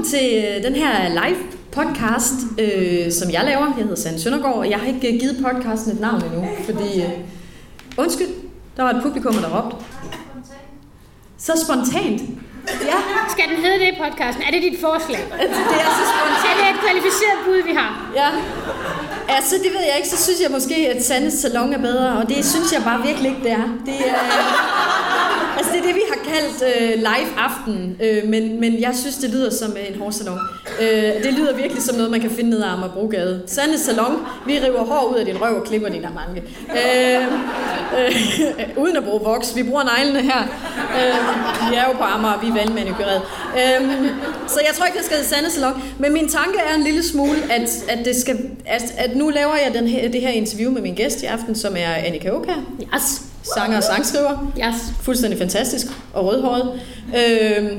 velkommen til øh, den her live podcast, øh, som jeg laver. Jeg hedder Sande Søndergaard, og jeg har ikke øh, givet podcasten et navn endnu, fordi... Øh, undskyld, der var et publikum, der råbte. Så spontant. Ja, Skal den hedde det i podcasten? Er det dit forslag? det er så spontant. Er det et kvalificeret bud, vi har? Ja. Altså, det ved jeg ikke. Så synes jeg måske, at Sandes salon er bedre, og det synes jeg bare virkelig ikke, det er. Det er... Altså, det er det, vi har kaldt øh, live aften, øh, men, men jeg synes, det lyder som øh, en hårsalon. Øh, det lyder virkelig som noget, man kan finde ned ad Amagerbrogade. Sande salon, vi river hår ud af din røv og klipper din amanke. Øh, øh, uden at bruge voks. Vi bruger neglene her. Øh, vi er jo på Amager, vi er valgmanikøreret. Øh, så jeg tror ikke, det skal hedde Sande salon. Men min tanke er en lille smule, at, at, det skal, at, at nu laver jeg den her, det her interview med min gæst i aften, som er Annika Oka. Yes. Sanger og sangskriver. Yes. Fuldstændig fantastisk og rødhåret. Øhm,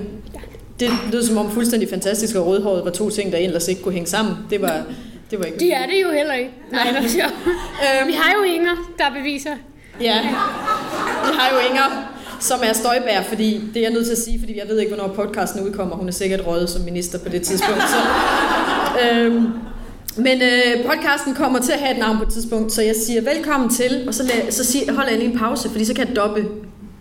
det lød som om fuldstændig fantastisk og rødhåret var to ting, der ellers ikke kunne hænge sammen. Det var, det var ikke... De er det jo heller ikke. Nej, det er sjovt. Øhm, Vi har jo Inger, der beviser. Ja, vi har jo Inger, som er støjbær, fordi det er jeg nødt til at sige, fordi jeg ved ikke, hvornår podcasten udkommer. Hun er sikkert røget som minister på det tidspunkt. Så, øhm, men øh, podcasten kommer til at have et navn på et tidspunkt, så jeg siger velkommen til, og så, lad, så sig, holder jeg lige en pause, fordi så kan jeg doppe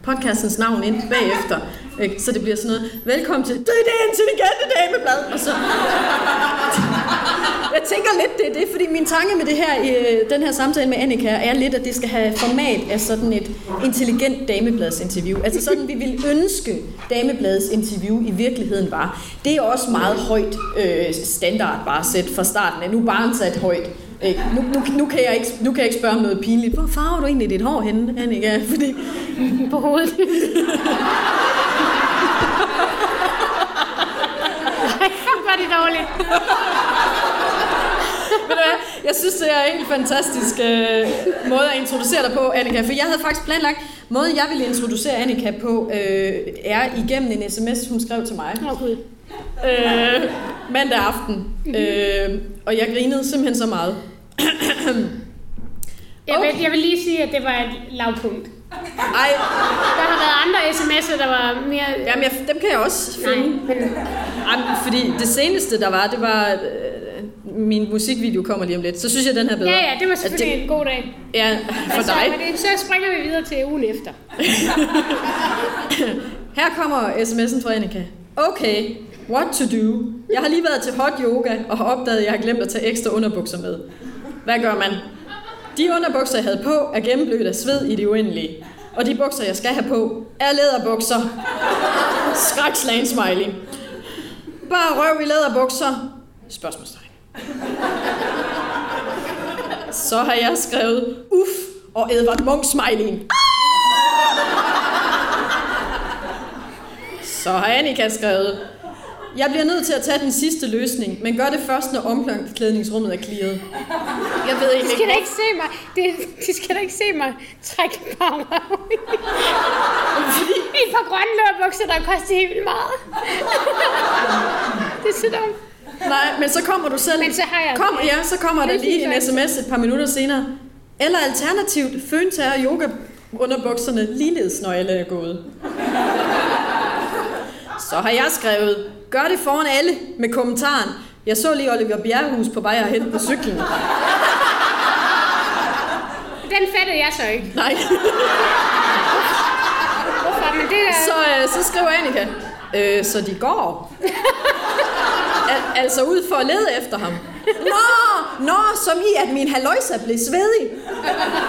podcastens navn ind bagefter. Ikke? Så det bliver sådan noget, velkommen til, det er det intelligente dameblad, og så... Jeg tænker lidt, det er det, fordi min tanke med det her, øh, den her samtale med Annika, er lidt, at det skal have format af sådan et intelligent damebladsinterview. Altså sådan, vi vil ønske damebladets interview i virkeligheden var. Det er også meget højt øh, standard bare sæt fra starten af. Nu barn sat højt. Ikke? Nu, nu, nu, kan jeg ikke, nu kan jeg ikke spørge om noget pinligt. Hvor farver du egentlig dit hår henne, Annika? Fordi, På hovedet. Det dårligt. Ved du hvad? Jeg synes, det er en helt fantastisk øh, måde at introducere dig på, Annika. For jeg havde faktisk planlagt, måden jeg ville introducere Annika på, øh, er igennem en sms, hun skrev til mig. Gud. Øh, mandag aften. Øh, og jeg grinede simpelthen så meget. Jeg vil, Okay. jeg vil lige sige, at det var et lavpunkt. Ej, Der har været andre sms'er, der var mere... jamen jeg, dem kan jeg også Nej, finde. men Ej, fordi det seneste, der var, det var... Øh, min musikvideo kommer lige om lidt. Så synes jeg, den her er bedre. ja, ja, det var selvfølgelig en god dag. Ja, for Altså, dig. det, så springer vi videre til ugen efter. Her kommer sms'en fra Annika. Okay, what to do? Jeg har lige været til hot yoga og har opdaget, at jeg har glemt at tage ekstra underbukser med. Hvad gør man? De underbukser, jeg havde på, er gennemblødt af sved i det uendelige. Og de bukser, jeg skal have på, er læderbukser. Skrækslagen smiley. Bare røv i læderbukser? Spørgsmålstegn. Så har jeg skrevet uff og Edvard Munch smiley. Så har Annika skrevet, jeg bliver nødt til at tage den sidste løsning, men gør det først, når omklædningsrummet er clearet. Jeg ved ikke, De skal da ikke se mig. Det, de skal da ikke se mig trække bare fordi I et par grønne lørbukser, der koster helt vildt meget. det er så dumt. Nej, men så kommer du selv. Men så har jeg- Kom, ja, så kommer der Det lige en sms et par minutter senere. Eller alternativt, føntager yoga underbukserne ligeledes, når alle er gået. Så har jeg skrevet, gør det foran alle med kommentaren. Jeg så lige Oliver Bjerrehus på vej herhen på cyklen. Den fattede jeg så ikke. Nej. Hvorfor? Men det er... Så, øh, så skriver Annika, øh, så de går. Al- altså ud for at lede efter ham. Nå, nå, som i, at min haløjs er blevet svedig.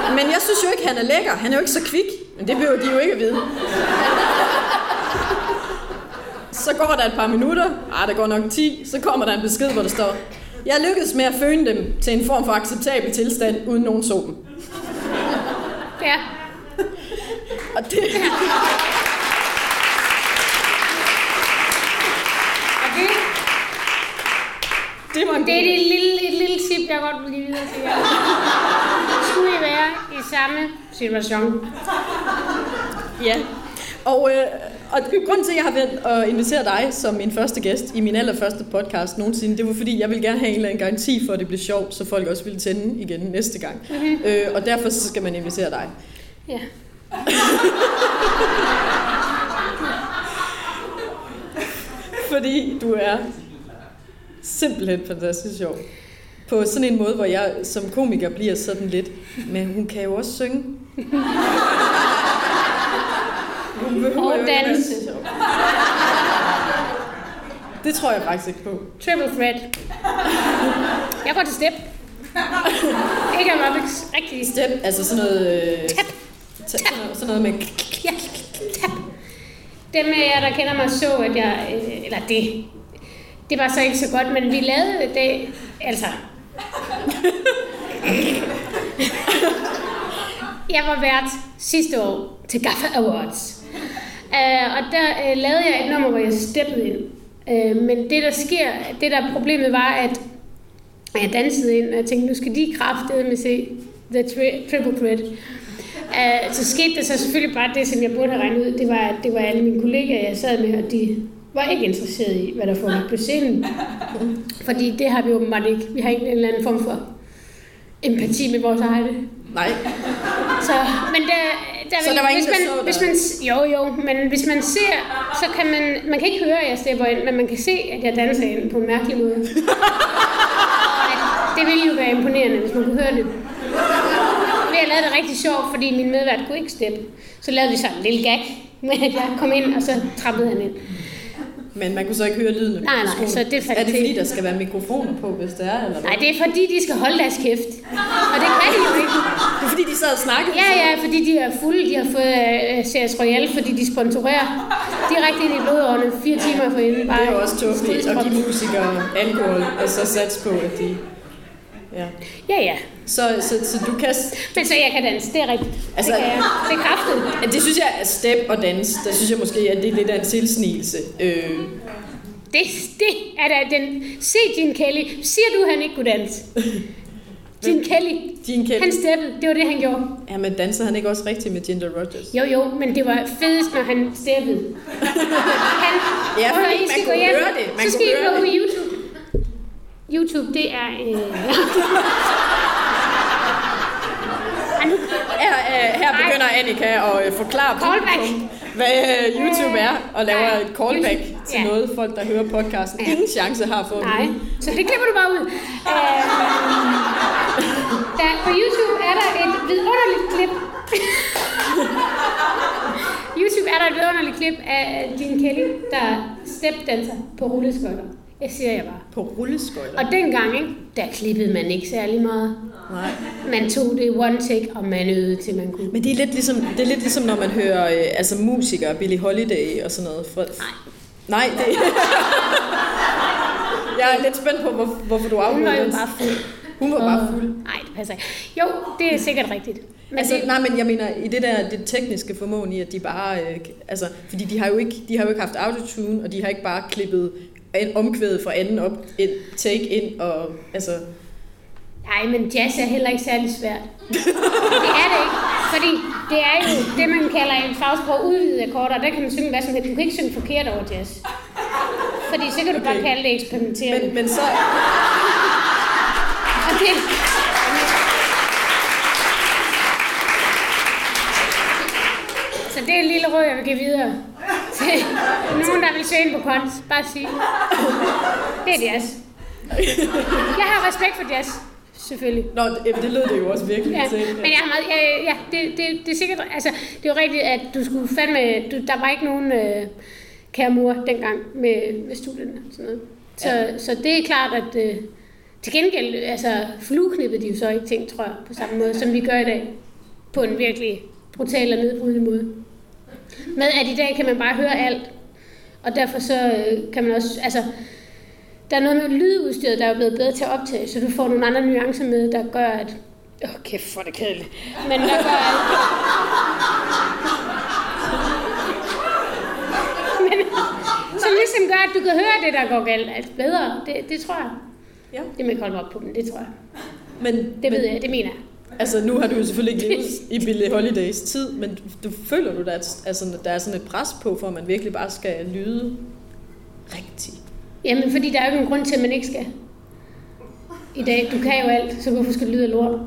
Men jeg synes jo ikke, han er lækker. Han er jo ikke så kvik. Men det behøver de jo ikke at vide. Så går der et par minutter. Ah, der går nok 10. Så kommer der en besked, hvor der står, jeg lykkedes med at føne dem til en form for acceptabel tilstand, uden nogen så dem. Ja. Og det, Og det, det var en det er et lille, et lille tip, jeg godt vil give videre til jer. Skulle I være i samme situation? Ja, og, øh, og grunden til, at jeg har valgt at invitere dig som min første gæst i min allerførste podcast nogensinde, det var fordi, jeg vil gerne have en eller anden garanti for, at det bliver sjovt, så folk også vil tænde igen næste gang. Mm-hmm. Øh, og derfor så skal man invitere dig. Ja. Fordi du er simpelthen fantastisk sjov. På sådan en måde, hvor jeg som komiker bliver sådan lidt, men hun kan jo også synge. Og sjov. Det tror jeg faktisk ikke på. Triple threat. Jeg går til step. Ikke aerobics. Rigtig Step, altså sådan noget... Øh, Tap. ta- sådan noget, sådan noget med... Ja, tap. Dem af jer, der kender mig, så, at jeg... Øh, eller det... Det var så ikke så godt, men vi lavede det... Altså... jeg var vært sidste år til Gaffa Awards. Uh, og der uh, lavede jeg et nummer, hvor jeg steppede ind. Uh, men det, der sker... Det, der problemet var, at jeg dansede ind, og jeg tænkte, nu skal de kraftede med se The tri- Triple Threat. Uh, så skete det så selvfølgelig bare det, som jeg burde have regnet ud. Det var, at det var alle mine kollegaer, jeg sad med, og de var ikke interesseret i, hvad der foregik på scenen. Fordi det har vi åbenbart ikke. Vi har ikke en eller anden form for empati med vores egne. Nej, Så, men der, der, Så der var ingen, hvis man, der hvis man, Jo, jo, men hvis man ser, så kan man, man kan ikke høre, at jeg stepper ind, men man kan se, at jeg danser ind på en mærkelig måde. Det ville jo være imponerende, hvis man kunne høre det. Vi har lavet det rigtig sjovt, fordi min medvært kunne ikke steppe. Så lavede vi sådan en lille gag med, at jeg kom ind, og så trappede han ind. Men man kunne så ikke høre lyden af Nej, nej, så det faldt Er det fordi, der skal være mikrofoner på, hvis det er? Eller hvad? Nej, det er fordi, de skal holde deres kæft. Og det kan de jo ikke. Det er fordi, de sad og snakkede. Ja, ja, fordi de er fulde. De har fået uh, Ceres Royal, fordi de sponsorerer direkte ind i blodårene fire timer forinden. Det er jo også tåbeligt at give musikere alkohol, og så sats på, at de... Ja. Ja, ja. Så, så, så du kan... Men så jeg kan danse, det er rigtigt. Altså- det kan jeg. Det er kraftigt. Det synes jeg er step og dans. Der synes jeg måske, at det er lidt af en tilsnigelse. Øh, Det, det er da den... Se Gene Kelly. Siger du, han ikke kunne danse? Gene Kelly. Gene Kelly. Han steppede. Det var det, han gjorde. ja, men danser han ikke også rigtigt med Ginger Rogers? Jo, jo, men det var fedest, når han steppede. Han, Ja, at høre, I man skal kunne gå hjem. det. Man så skal I gå på. YouTube. YouTube, det er... Øh... Her, øh, her begynder Annika at øh, forklare Callback. publikum, hvad øh, YouTube er, og laver Ja, et callback YouTube. til Ja. noget, folk, der hører podcasten, Ja. ingen chance har for Nej, så det klipper du bare ud. Øh, der, på YouTube er der et vidunderligt klip. YouTube er der et vidunderligt klip af Gene Kelly, der stepdanser på rulleskøjter. Jeg siger jeg bare. På rulleskøjter. Og dengang, ikke, der klippede man ikke særlig meget. Nej. Man tog det one take, og man øvede til man kunne. Men det er lidt ligesom, det er lidt ligesom når man hører øh, altså musikere, Billie Holiday og sådan noget. For, Nej. Nej, det Jeg er lidt spændt på, hvor, hvorfor du Hun afbrød var jo bare fuld. Hun var bare fuld. Nej, det passer ikke. Jo, det er sikkert rigtigt. Men Altså, det, nej, men jeg mener, i det der det tekniske formåen i, at de bare, øh, altså, fordi de har jo ikke, de har jo ikke haft autotune, og de har ikke bare klippet en omkvædet fra anden op, et take ind, og altså, Nej, men jazz er heller ikke særlig svært. det er det ikke. Fordi det er jo det, man kalder en fagsprog udvidede akkorder, og der kan man synge hvad som helst. Du kan ikke synge forkert over jazz. Fordi så kan du bare Okay. kalde det eksperimenterende. men, men så, Og det, så det er en lille råd, jeg vil give videre til nogen, der vil søge ind på konst. Bare sige, det er jazz. Jeg har respekt for jazz, selvfølgelig. nå, det, det lød det jo også virkelig Ja, til. men jeg har meget, ja, ja det, det, det er sikkert, altså, det er jo rigtigt, at du skulle fandme, du, der var ikke nogen øh, kære mor dengang med, med studierne og sådan noget. Så, ja. så det er klart, at øh, til gengæld, altså, flueknippede de jo så ikke ting, tror jeg, på samme måde, som vi gør i dag. På en virkelig brutal og nedbrydende måde. Med at i dag kan man bare høre alt. Og derfor så øh, kan man også, altså, der er noget med lydudstyret, der er blevet bedre til at optage, så du får nogle andre nuancer med, der gør, at... Åh, oh, kæft, hvor er det kedeligt. Men der gør, at... Men, som ligesom gør, at du kan høre det, der går galt altså bedre. Det, det tror jeg. Ja. Det må jeg holde mig op på, men det tror jeg. Men, Det men, ved jeg, det mener jeg. Altså, nu har du jo selvfølgelig ikke levet i Billie Holidays tid, men du, føler du, at altså, der er sådan et pres på, for at man virkelig bare skal lyde rigtigt. Jamen, fordi der er jo ikke nogen grund til, at man ikke skal. I dag, du kan jo alt, så hvorfor skal du lyde af lort?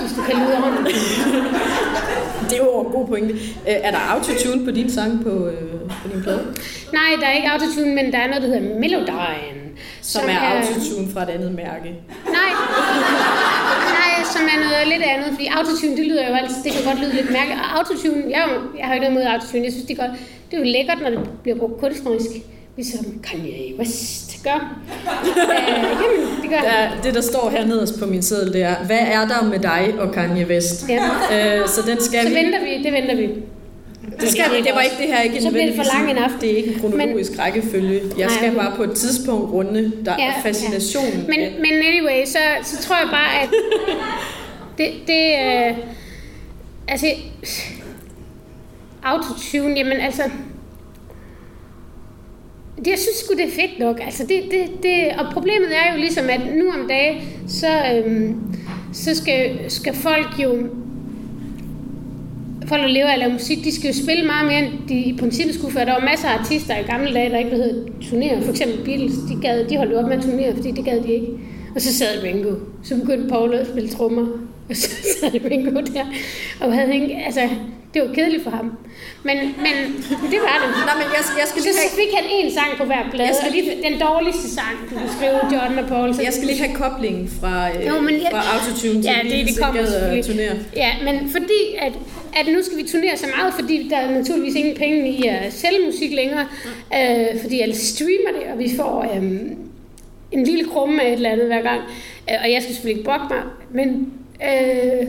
Hvis du kan lyde ordentligt. Det er jo en god pointe. Er der autotune på din sang på, øh, på din plade? Nej, der er ikke autotune, men der er noget, der hedder Melodyne, Som, som er, er autotune fra et andet mærke. Nej, som er noget lidt andet, fordi autotune, det lyder jo altid, det kan godt lyde lidt mærkeligt. Og autotune, jeg, jeg har ikke noget mod autotune, jeg synes, det er godt, det er jo lækkert, når det bliver brugt kunstnerisk, ligesom Kanye West gør. øh, jamen, det gør der, Det, der står her nederst på min seddel, det er, hvad er der med dig og Kanye West? Ja. Øh, så den skal så vi... venter vi, det venter vi. Det, skal vi, det var ikke det her ikke Så bliver det for lang en aften. Det er ikke en kronologisk men, rækkefølge. Jeg skal nej, bare på et tidspunkt runde, der ja, er fascinationen. Ja. Men, men anyway, så, så tror jeg bare, at det, det øh, altså, autotune, jamen altså, det, jeg synes sgu, det er fedt nok. Altså, det, det, det, og problemet er jo ligesom, at nu om dagen, så, øhm, så skal, skal folk jo folk, der lever af at lave musik, de skal jo spille meget mere, end de i princippet skulle, for der var masser af artister i gamle dage, der ikke behøvede turnere. For eksempel Beatles, de, gad, de holdt op med at turnere, fordi det gad de ikke. Og så sad Ringo. Så begyndte Paul at spille trommer. Og så sad Ringo der. Og havde ikke, altså, det var kedeligt for ham. Men, men det var det. Nå, men jeg, jeg skal lige så have... fik han en sang på hver plade, jeg skal lige... den dårligste sang, du kunne skrive John og Paul. Så jeg skal lige have koblingen fra, øh, jo, men jeg... fra autotune til ja, det, det kommer turnere. Ja, men fordi at, at nu skal vi turnere så meget, fordi der er naturligvis ingen penge i at sælge musik længere, øh, fordi alle streamer det, og vi får øh, en lille krumme af et eller andet hver gang. Øh, og jeg skal selvfølgelig ikke brokke mig, men... Øh,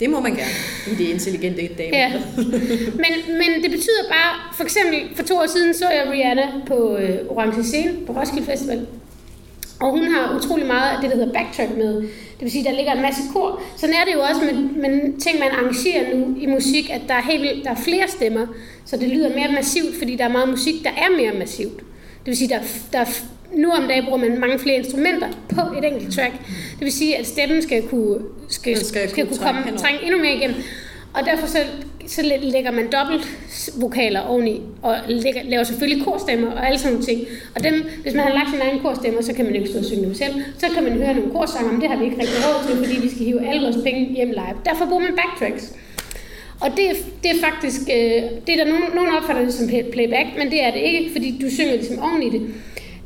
det må man gerne i de intelligente damer. Ja. Men, men det betyder bare, for eksempel for to år siden så jeg Rihanna på øh, Orange Scene på Roskilde Festival. Og hun har utrolig meget af det, der hedder backtrack med. Det vil sige, der ligger en masse kor. Sådan er det jo også med, med ting, man arrangerer nu i musik, at der er, helt, der er flere stemmer, så det lyder mere massivt, fordi der er meget musik, der er mere massivt. Det vil sige, der, der nu om dagen bruger man mange flere instrumenter på et enkelt track. Det vil sige, at stemmen skal kunne, skal, skal, skal, skal kunne komme, trænge endnu mere igennem. Og derfor så, så lægger man dobbelt vokaler oveni, og lægger, laver selvfølgelig korstemmer og alle sådan nogle ting. Og dem, hvis man har lagt sin egen korstemmer, så kan man ikke stå og synge dem selv. Så kan man høre nogle korsanger, men det har vi ikke rigtig råd til, fordi vi skal hive alle vores penge hjem live. Derfor bruger man backtracks. Og det, det er faktisk, øh, det er der nogen, nogen opfatter det som playback, men det er det ikke, fordi du synger ligesom oven i det.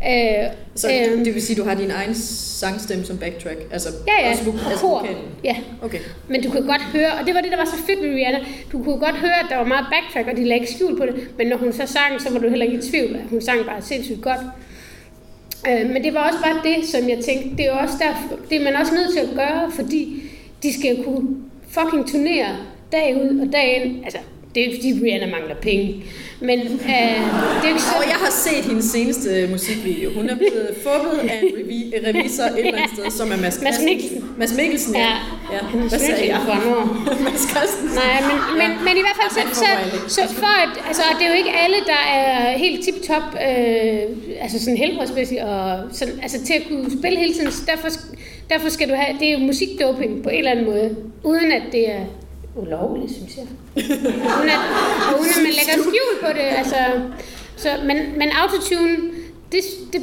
Øh, så øh, det vil sige, at du har din egen sangstemme som backtrack? Altså, ja, ja, også, altså kor. Ja. Okay. Men du kunne godt høre, og det var det, der var så fedt med Rihanna, du kunne godt høre, at der var meget backtrack, og de lagde ikke skjul på det, men når hun så sang, så var du heller ikke i tvivl, at hun sang bare sindssygt godt. Øh, men det var også bare det, som jeg tænkte, det er også derfor, det er man også nødt til at gøre, fordi de skal kunne fucking turnere dag ud og dag ind. Altså, det er fordi Rihanna mangler penge. Men øh, det er ikke så... Og jeg har set hendes seneste musikvideo. Hun er blevet fubbet af en revi- revisor et eller andet sted, som er Mads Mads Mikkelsen. Mads Mikkelsen, ja. ja. ja. Hvad sagde jeg? For Mads Christensen. Nej, men, men, men i hvert fald, så, så, så for at, altså, det er jo ikke alle, der er helt tip-top, øh, altså sådan helbredsmæssigt, og sådan, altså til at kunne spille hele tiden, derfor, derfor skal du have, det er jo musikdoping på en eller anden måde, uden at det er ulovligt, synes jeg. uden at, og uden at man lægger skjul på det. Altså, så, men, men autotune, det, det,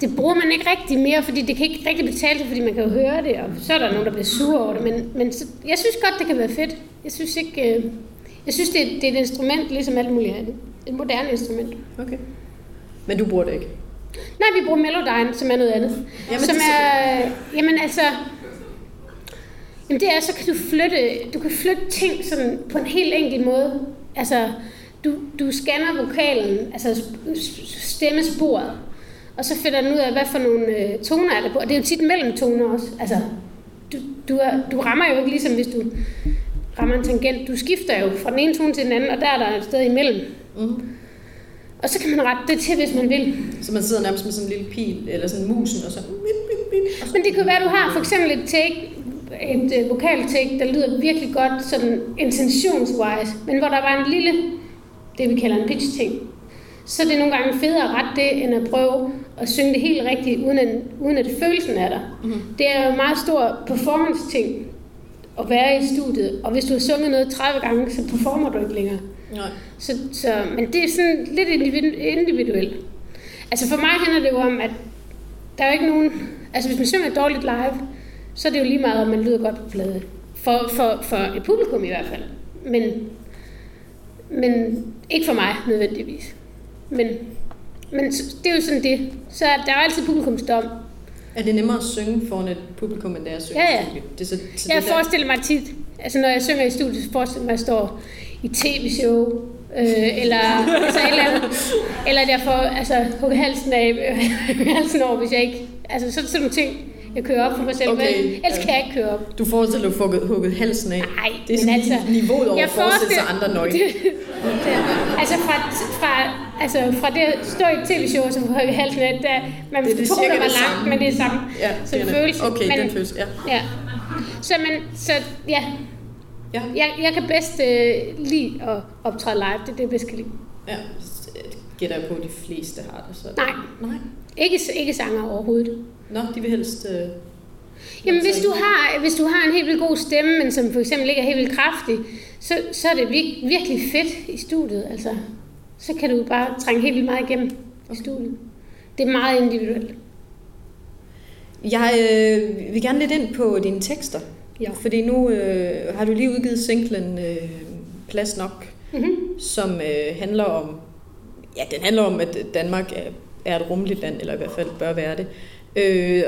det bruger man ikke rigtig mere, fordi det kan ikke rigtig betale sig, fordi man kan jo høre det, og så er der nogen, der bliver sure over det. Men, men så, jeg synes godt, det kan være fedt. Jeg synes ikke... Øh, jeg synes, det, det er et instrument, ligesom alt muligt andet. Et moderne instrument. Okay. Men du bruger det ikke? Nej, vi bruger Melodyne, som er noget andet. Jamen, som er... Jamen altså... Jamen det er, så kan du flytte, du kan flytte ting sådan på en helt enkel måde. Altså, du, du scanner vokalen, altså stemmesporet, og så finder den ud af, hvad for nogle øh, toner er der på. Og det er jo tit mellem toner også. Altså, du, du, er, du rammer jo ikke ligesom, hvis du rammer en tangent. Du skifter jo fra den ene tone til den anden, og der er der et sted imellem. Mm. Og så kan man rette det til, hvis man vil. Så man sidder nærmest med sådan en lille pil, eller sådan en musen, og så... Men det kan være, at du har for eksempel et take, et øh, vokaltek, der lyder virkelig godt sådan intentionswise, men hvor der var en lille, det vi kalder en pitch ting. Så det er nogle gange federe at rette det, end at prøve at synge det helt rigtigt, uden at, uden at følelsen er der. Mm-hmm. Det er jo en meget stor performance-ting at være i studiet, og hvis du har sunget noget 30 gange, så performer du ikke længere. Nej. Så, så, men det er sådan lidt individuelt. Altså for mig handler det jo om, at der er jo ikke nogen... Altså hvis man synger dårligt live, så er det jo lige meget, om man lyder godt på plade. For, for, for et publikum i hvert fald. Men, men ikke for mig nødvendigvis. Men men det er jo sådan det. Så der er altid publikumsdom. Er det nemmere at synge foran et publikum, end det er at synge Ja, ja. Det er så, så Jeg det der- forestiller mig tit, altså når jeg synger i studiet, så forestiller mig, at jeg står i tv-show, øh, eller altså eller eller derfor altså hugge halsen af, hugge halsen over, hvis jeg ikke, altså sådan, sådan nogle ting, jeg kører op for mig selv, Okay, men ellers ja. kan jeg ikke køre op. Du forestiller dig hugget- hugget halsen af. Nej, det er sådan altså, niveauet over jeg at forestille sig andre nøgne. altså fra, fra, altså fra det at stå i et tv-show, som hugge halsen af, der, man Det det cirka det var det langt, men det er samme. Ja, så det er følelse. Okay, men, den følelse, ja. Ja. Så, men, så ja, Ja, jeg, jeg kan bedst øh, lide at optræde live. Det er det, jeg bedst kan lide. ja. Det gætter jeg på, at de fleste har det. Så. Nej, Nej. ikke, ikke sanger overhovedet. Nå, de vil helst... Øh... Jamen, hvis du, har, hvis du har en helt vildt god stemme, men som for eksempel ikke er helt vildt kraftig, så, så er det vir- virkelig fedt i studiet. Altså, så kan du bare trænge helt vildt meget igennem i studiet. Det er meget individuelt. Jeg øh, vil gerne lidt ind på dine tekster. Ja. Fordi nu øh, har du lige udgivet singlen øh, Plads Nok, Mm-hmm. som øh, handler om... Ja, den handler om, at Danmark er, er et rummeligt land, eller i hvert fald bør være det. Øh,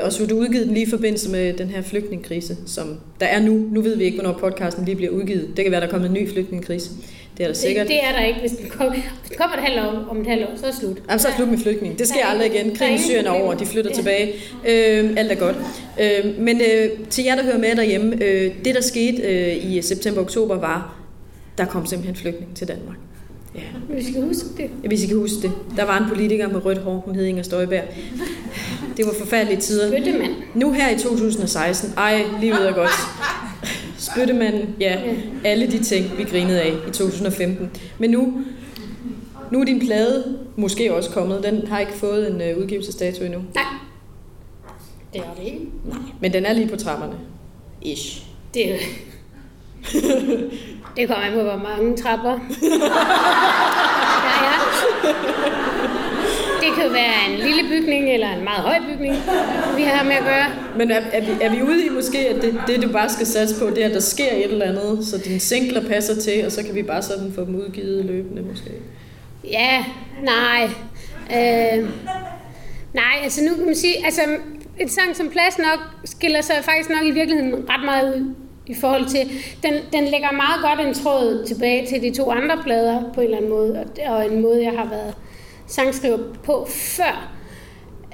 og så har du udgivet den lige i forbindelse med den her flygtningekrise, som der er nu. Nu ved vi ikke, hvornår podcasten lige bliver udgivet. Det kan være, der er kommet en ny flygtningekrise. Det er der sikkert. Det, det er der ikke. Hvis den kommer, hvis den kommer et halvt år, om et halvt år, så er det slut. Jamen, så er det slut med flygtninge. Det sker Der er aldrig igen. Krigen i Syrien er over, de flytter Ja. tilbage. Øh, alt er godt. Øh, men øh, til jer, der hører med derhjemme, øh, det der skete øh, i september-oktober var, der kom simpelthen flygtning til Danmark. Ja. Men vi skal huske det. Hvis I kan huske det. Der var en politiker med rødt hår, hun hed Inger Støjberg. Det var forfærdelige tider. Bøttemand. Nu her i 2016, ej, livet er godt. Spyttemanden, ja, alle de ting, vi grinede af i 2015. Men nu, nu er din plade måske også kommet. Den har ikke fået en uh, udgivelsesdato endnu. Nej. Det er det ikke. Nej. Men den er lige på trapperne. Ish. Det, det kommer an på, hvor mange trapper. Der er. Det kan jo være en lille bygning eller en meget høj bygning, vi har med at gøre. Men er, er, vi, er vi ude i måske, at det, det, du bare skal satse på, det er, at der sker et eller andet, så dine singler passer til, og så kan vi bare sådan få dem udgivet løbende måske? Ja, nej. Øh, nej, altså nu kan man sige, altså en sang som Plads nok skiller sig faktisk nok i virkeligheden ret meget ud i forhold til, den, den lægger meget godt en tråd tilbage til de to andre plader på en eller anden måde, og, og en måde, jeg har været sangskriver på før.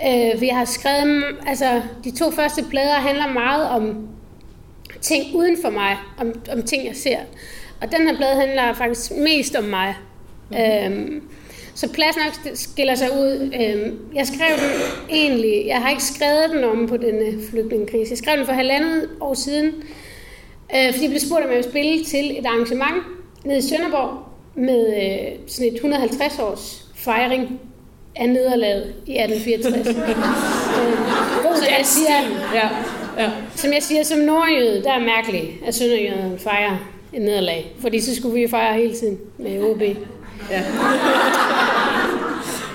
Øh, vi har skrevet, altså de to første plader handler meget om ting uden for mig, om, om ting, jeg ser. Og den her plade handler faktisk mest om mig. Mm-hmm. Øhm, så plads nok skiller sig ud. Øhm, jeg skrev den egentlig, jeg har ikke skrevet den om på denne flygtningekrise. Jeg skrev den for halvandet år siden, øh, fordi jeg blev spurgt, om jeg ville spille til et arrangement nede i Sønderborg med øh, sådan et 150 års fejring af nederlaget i 1864. øh, så jeg siger, Ja, ja. som jeg siger, som nordjøde, der er mærkeligt, at sønderjøden fejrer et nederlag. Fordi så skulle vi fejre hele tiden med OB. Ja.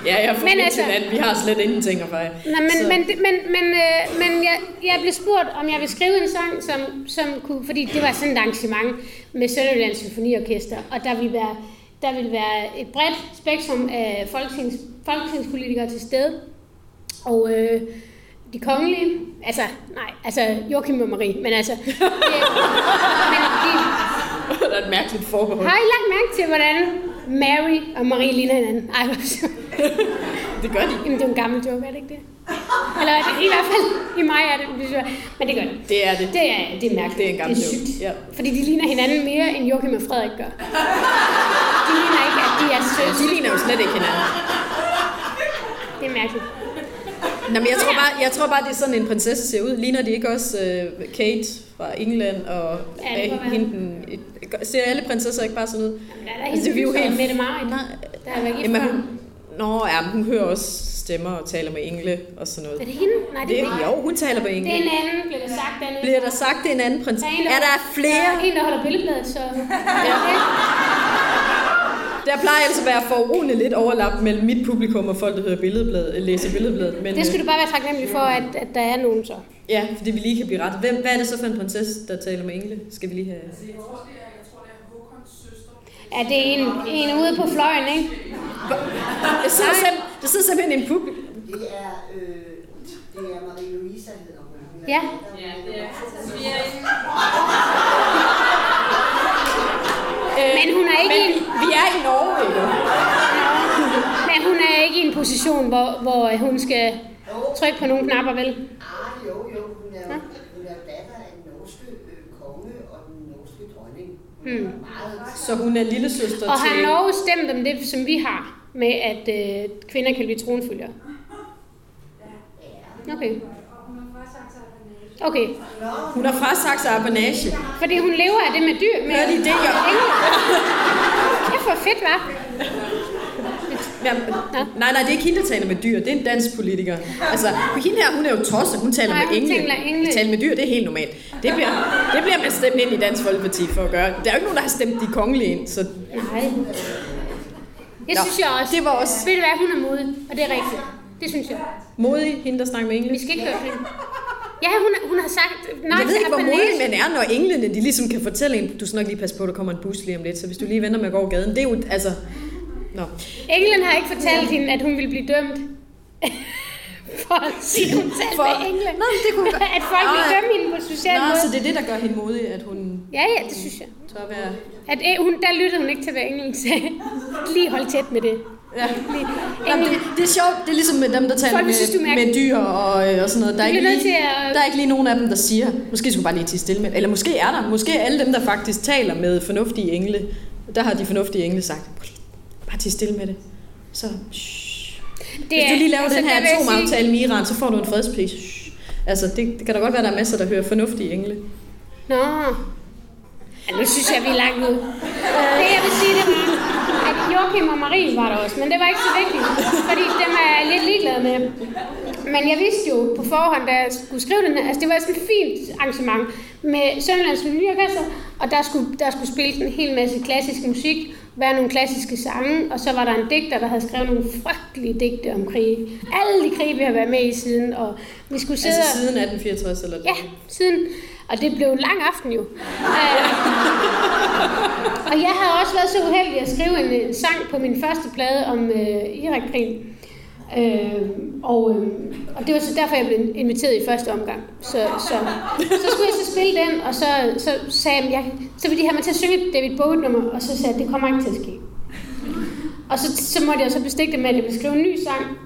Ja, jeg fra Men altså- Midtjylland. Vi har slet ingenting at fejre. Nå, men, Så- men, men, men, øh, men jeg, jeg blev spurgt, om jeg ville skrive en sang, som, som kunne... Fordi det var sådan et arrangement med Sønderjyllands Symfoniorkester, og der ville være, der ville være et bredt spektrum af folketings, folketingspolitikere til stede. Og øh, de kongelige, altså, nej, altså Joachim og Marie, men altså... Det, men de, der er et mærkeligt forbehold. har I lagt mærke til, hvordan Mary og Marie ligner hinanden? Ej. Det gør de. Jamen, det er en gammel joke, er det ikke det? Eller er det, i hvert fald i mig er det, jeg. men det gør det. Det er det. Det er, det er mærkeligt. Det er en gammel det er sygt. ja. Fordi de ligner hinanden mere, end Joachim og Frederik gør. De ligner ikke, at de er søde. de ligner jo slet ikke hinanden. Det er mærkeligt. Nå, men jeg tror, bare, jeg tror bare, det er sådan en prinsesse ser ud. Ligner de ikke også uh, Kate fra England og Ja, uh, hende? Ser alle prinsesser ikke bare sådan ud? Jamen, der er der Altså, vi er jo helt- Mette Marit. Nej. Der har været gift Nå, ja, hun hører også stemmer og taler med engle og sådan noget. Er det hende? Nej, det, Det, er jo, hun taler på Det er engle. en anden, bliver der sagt dernede. Bliver der sagt, det er en anden prins? Der er, en, Er der flere? Der er en, der holder billedbladet, så... Ja. Der plejer altså at være foruroende lidt overlap mellem mit publikum og folk, der hører billedbladet, læser billedbladet. Men, Det skal øh, du bare være taknemmelig for, at, at der er nogen så. Ja, fordi vi lige kan blive ret. Hvem, hvad er det så for en prinsesse, der taler med engle? Skal vi lige have... Ja, det er en, en ude på fløjen, ikke? Jeg sidder, selv, Der sidder simpelthen en puk. Det er, øh, det er Marie-Louise, hedder hun. Ja. datter, hun er- Men hun er ikke Men i vi, vi er i Norge, ikke? Men hun er ikke i en position, hvor, hvor hun skal trykke på nogle knapper, vel? Ah, jo, jo, hun er, jo, hun er jo datter af den norske øh, konge og den norske dronning. Hun meget Så hun er lille søster Og til... har Norge stemt om det, som vi har, med at øh, kvinder kan blive tronfølgere? Okay. Okay, Hun er fra Saxe Apanage. fordi hun lever af det med dyr. Med Hørte I det, jo? Kæft, hvor fedt, var. Ja, nej, nej, det er ikke hende, der taler med dyr. Det er en dansk politiker. Altså, hende her, hun er jo tosset. Hun taler Nej, med engle. taler engle. Tale med dyr, det er helt normalt. Det bliver, det bliver man stemt ind i Dansk Folkeparti for at gøre. Der er jo ikke nogen, der har stemt de kongelige ind, så Nej. Det Nå, synes jeg også. det var også- Ved du hvad, hun er modig, og det er rigtigt. Det synes jeg. modig, hende, der snakker med engle. Vi skal ikke høre hende. Ja, hun, hun har sagt... Nej, Jeg ved ikke, hvor modig man er, når englene de ligesom kan fortælle en, du skal nok lige passe på, at der kommer en bus lige om lidt, så hvis du lige venter med at gå over gaden, det er jo, altså... Nå. Englen har ikke fortalt hende, at hun ville blive dømt. For at sige, hun talte For- med. Nå, det kunne godt- At folk vil dømme hende på social Nå, måde. så det er det, der gør hende modig, at hun Ja, ja, det synes jeg. tør være... At, øh, hun, der lyttede hun ikke til, hvad englen sagde. Lige hold tæt med det. Ja. Jamen, det, det er sjovt, det er ligesom med dem, der taler Folk vil synes, med, med dyr og, øh, og sådan noget. Der er, ikke lige, at- der er ikke lige nogen af dem, der siger, måske skulle bare lige til stille med Eller måske er der. Måske alle dem, der faktisk taler med fornuftige engle, der har de fornuftige engle sagt, "Prøv lige, bare til stille med det. Så, shh. Hvis du lige laver altså, den her atomaftale med Iran, så får du en fredspris. Altså, det, det kan da godt være, der er masser, der hører fornuftige engle. Nå. Ja, nu synes jeg, vi er langt ud. Det jeg vil sige, det var, at Joachim og Marie var der også, men det var ikke så vigtigt, fordi dem er jeg lidt ligeglad med. Men jeg vidste jo på forhånd, da jeg skulle skrive den her, altså det var sådan et fint arrangement med Sønderlands Symfoniorkester, og der skulle, der skulle spilles en hel masse klassisk musik, være nogle klassiske sange, og så var der en digter, der havde skrevet nogle frygtelige digte om krig. Alle de krige, vi har været med i siden, og vi skulle sidde Altså siden 1864 eller Ja, siden. Og det blev en lang aften jo. Øh, og jeg havde også været så uheldig at skrive en, en sang på min første plade om øh, Irak-krigen. Øh, og, øh, og det var så derfor, jeg blev inviteret i første omgang. Så, så, så skulle jeg så spille den, og så, så sagde jeg, så ville de have mig til at synge et David Bowie-nummer, og så sagde jeg, det kommer ikke til at ske. Og så, så måtte jeg så bestikke det med, at jeg ville skrive en ny sang,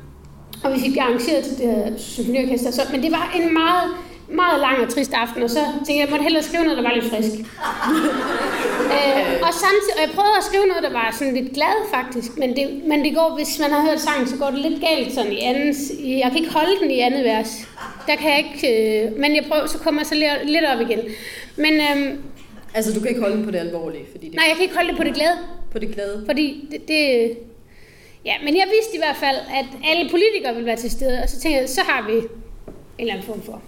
og vi fik det arrangeret til det her symfoniorkester. Så, men det var en meget, meget lang og trist aften, og så tænkte jeg, jeg måtte hellere skrive noget, der var lidt frisk. øh, og samtidig, og jeg prøvede at skrive noget, der var sådan lidt glad faktisk, men det, men det går, hvis man har hørt sangen, så går det lidt galt sådan i anden, i- jeg kan ikke holde den i andet vers. Der kan jeg ikke, øh, men jeg prøver, så kommer jeg så lidt, lidt op igen. Men øh, Altså, du kan ikke holde den på det alvorlige, fordi det nej, jeg kan ikke holde det på det glade. på det glade. Fordi det, det... Ja, men jeg vidste i hvert fald, at alle politikere ville være til stede, og så tænkte jeg, så har vi en eller anden form for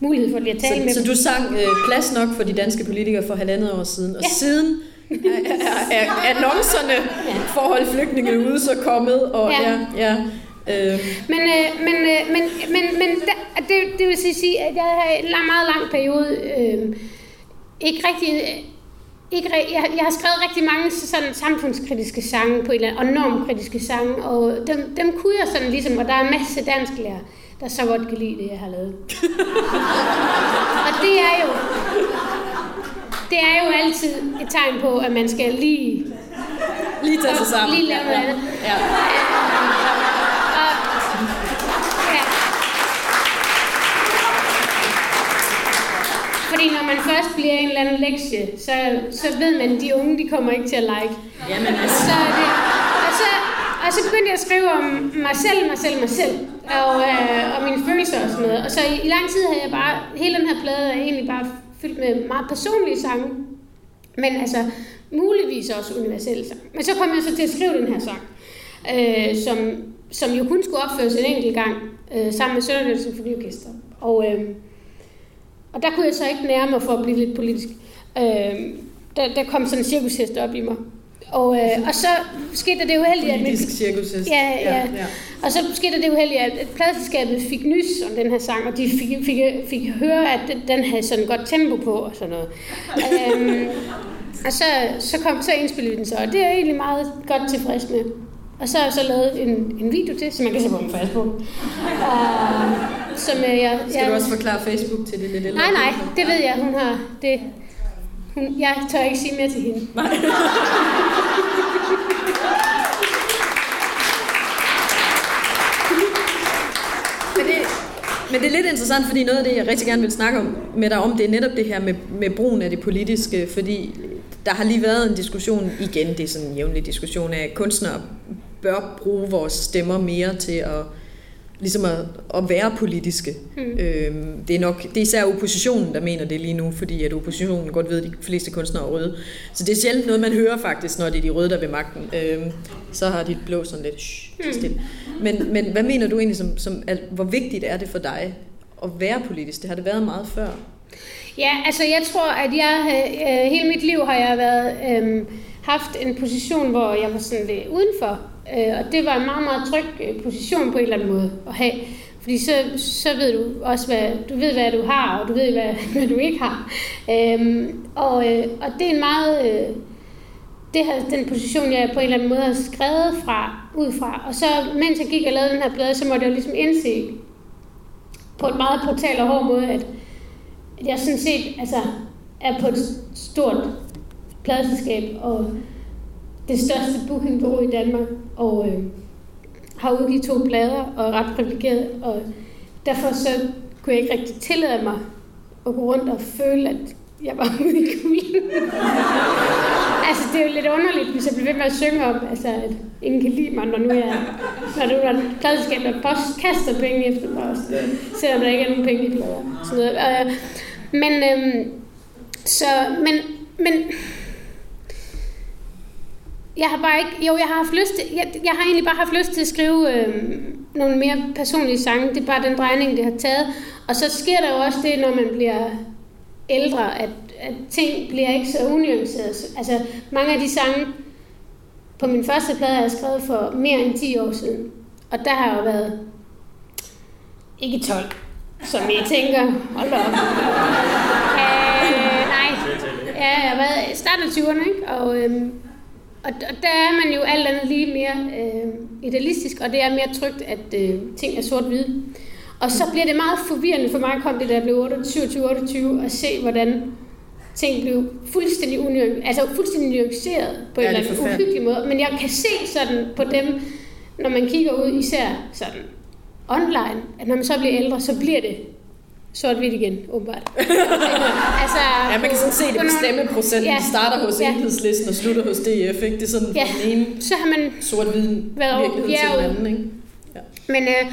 mulighed for lige at tale med Så, så dem. du sang øh, plads nok for de danske politikere for halvandet år siden, og Ja. siden er, er, er annoncerne for at holde flygtninge ude så kommet, og ja, Ja. ja, ja øh, Men, øh, men, øh, men, men, men der, det, det vil sige- at jeg har en lang, meget lang periode øh, ikke rigtig... Ikke, jeg, jeg har skrevet rigtig mange sådan samfundskritiske sange på et eller andet, og normkritiske sange, og dem, dem kunne jeg sådan ligesom, og der er en masse dansklærer, der så godt kan lide det, jeg har lavet. og det er jo, det er jo altid et tegn på, at man skal lige, lige tage sig sammen. lige lave noget andet. Ja. Og, ja. Fordi når man først bliver en eller anden lektie, så, så ved man, at de unge de kommer ikke til at like. Jamen altså, Så det, og, så, og så begyndte jeg at skrive om mig selv, mig selv, mig selv. Og, øh, og mine følelser og sådan noget. Og så i, i lang tid havde jeg bare, hele den her plade er egentlig bare fyldt med meget personlige sange. Men altså, muligvis også universelle sange. Men så kom jeg så til at skrive den her sang, øh, som, som jo kun skulle opføres en enkelt gang, øh, sammen med Sønderjyllands Symfoniorkester. Og, øh, og der kunne jeg så ikke nære mig for at blive lidt politisk. Øh, der, der kom sådan en cirkushest op i mig. Og, øh, og så skete der det uheldige, at politisk cirkushest. Ja, ja. Og så skete der det uheldige, at pladeselskabet fik nys om den her sang, og de fik, fik, fik høre, at den- havde sådan godt tempo på og sådan noget. øhm, og så, så, kom, så indspillede den så, og det er jeg egentlig meget godt tilfreds med. Og så har jeg så lavet en, en video til, som man kan se på min Facebook. Uh, som jeg, jeg, Skal du også forklare Facebook til det lidt? Nej, nej, det ved jeg, hun har. Det, hun, jeg tør ikke sige mere til hende. Nej. men, det, men det er lidt interessant, fordi noget af det, jeg rigtig gerne vil snakke om, med dig om, det er netop det her med, med brugen af det politiske, fordi der har lige været en diskussion igen, det er sådan en jævnlig diskussion af, at kunstnere bør bruge vores stemmer mere til at ligesom at, at være politiske. Mm. Øhm, det er nok det er især oppositionen, der mener det lige nu, fordi at oppositionen godt ved, at de fleste kunstnere er røde. Så det er sjældent noget, man hører faktisk, når det er de røde, der er ved magten. Øhm, så har de blå sådan lidt shh, mm. stille. Men, men hvad mener du egentlig, som, som, at, hvor vigtigt er det for dig at være politisk? Det har det været meget før. Ja, altså jeg tror, at jeg øh, hele mit liv har jeg været øh, haft en position, hvor jeg var sådan lidt udenfor Øh, og det var en meget, meget tryg øh, position på en eller anden måde at have. Fordi så, så ved du også, hvad, du ved, hvad du har, og du ved, hvad, hvad du ikke har. Øhm, og, øh, og det er en meget... Øh, det her, den position, jeg på en eller anden måde har skrevet fra, ud fra. Og så, mens jeg gik og lavede den her blade, så måtte jeg jo ligesom indse på en meget brutal og hård måde, at, at jeg sådan set altså, er på et stort pladeselskab, og det største bookingbureau i Danmark, og øh, har udgivet to plader og er ret privilegeret, og derfor så kunne jeg ikke rigtig tillade mig at gå rundt og føle, at jeg var ude i kulden. altså, det er jo lidt underligt, hvis jeg bliver ved med at synge om, altså, at ingen kan lide mig, når nu jeg, når du er pladskab, der post, kaster penge efter mig, også, selvom der ikke er nogen penge i plader. Sådan noget. Øh, men, øh, så, men, men, jeg har bare ikke, jo, jeg har haft lyst til, jeg, jeg har egentlig bare haft lyst til at skrive øh, nogle mere personlige sange. Det er bare den drejning, det har taget. Og så sker der jo også det, når man bliver ældre, at, at ting bliver ikke så unuanceret. Altså, mange af de sange på min første plade har jeg skrevet for mere end 10 år siden. Og der har jeg jo været ikke 12, som I tænker, hold op. Øh, nej, ja, jeg har været start af 20'erne, ikke? Og, øhm, og, og der er man jo alt andet lige mere øh, idealistisk, og det er mere trygt, at øh, ting er sort-hvide. Og så bliver det meget forvirrende for mig at komme det, der blev 27-28, og se, hvordan ting blev fuldstændig, unuanceret, altså fuldstændig nuanceret på en ja, eller anden uhyggelig måde. Men jeg kan se sådan på dem, når man kigger ud, især sådan online, at når man så bliver ældre, så bliver det sort-hvidt igen, åbenbart. altså, ja, man kan sådan se det på stemmeprocenten. Ja, starter hos ja. enhedslisten og slutter hos DF, ikke? Det er sådan ja, den ene så har man sort-hvid virkelighed ja, til den anden, ikke? Ja. Men, øh,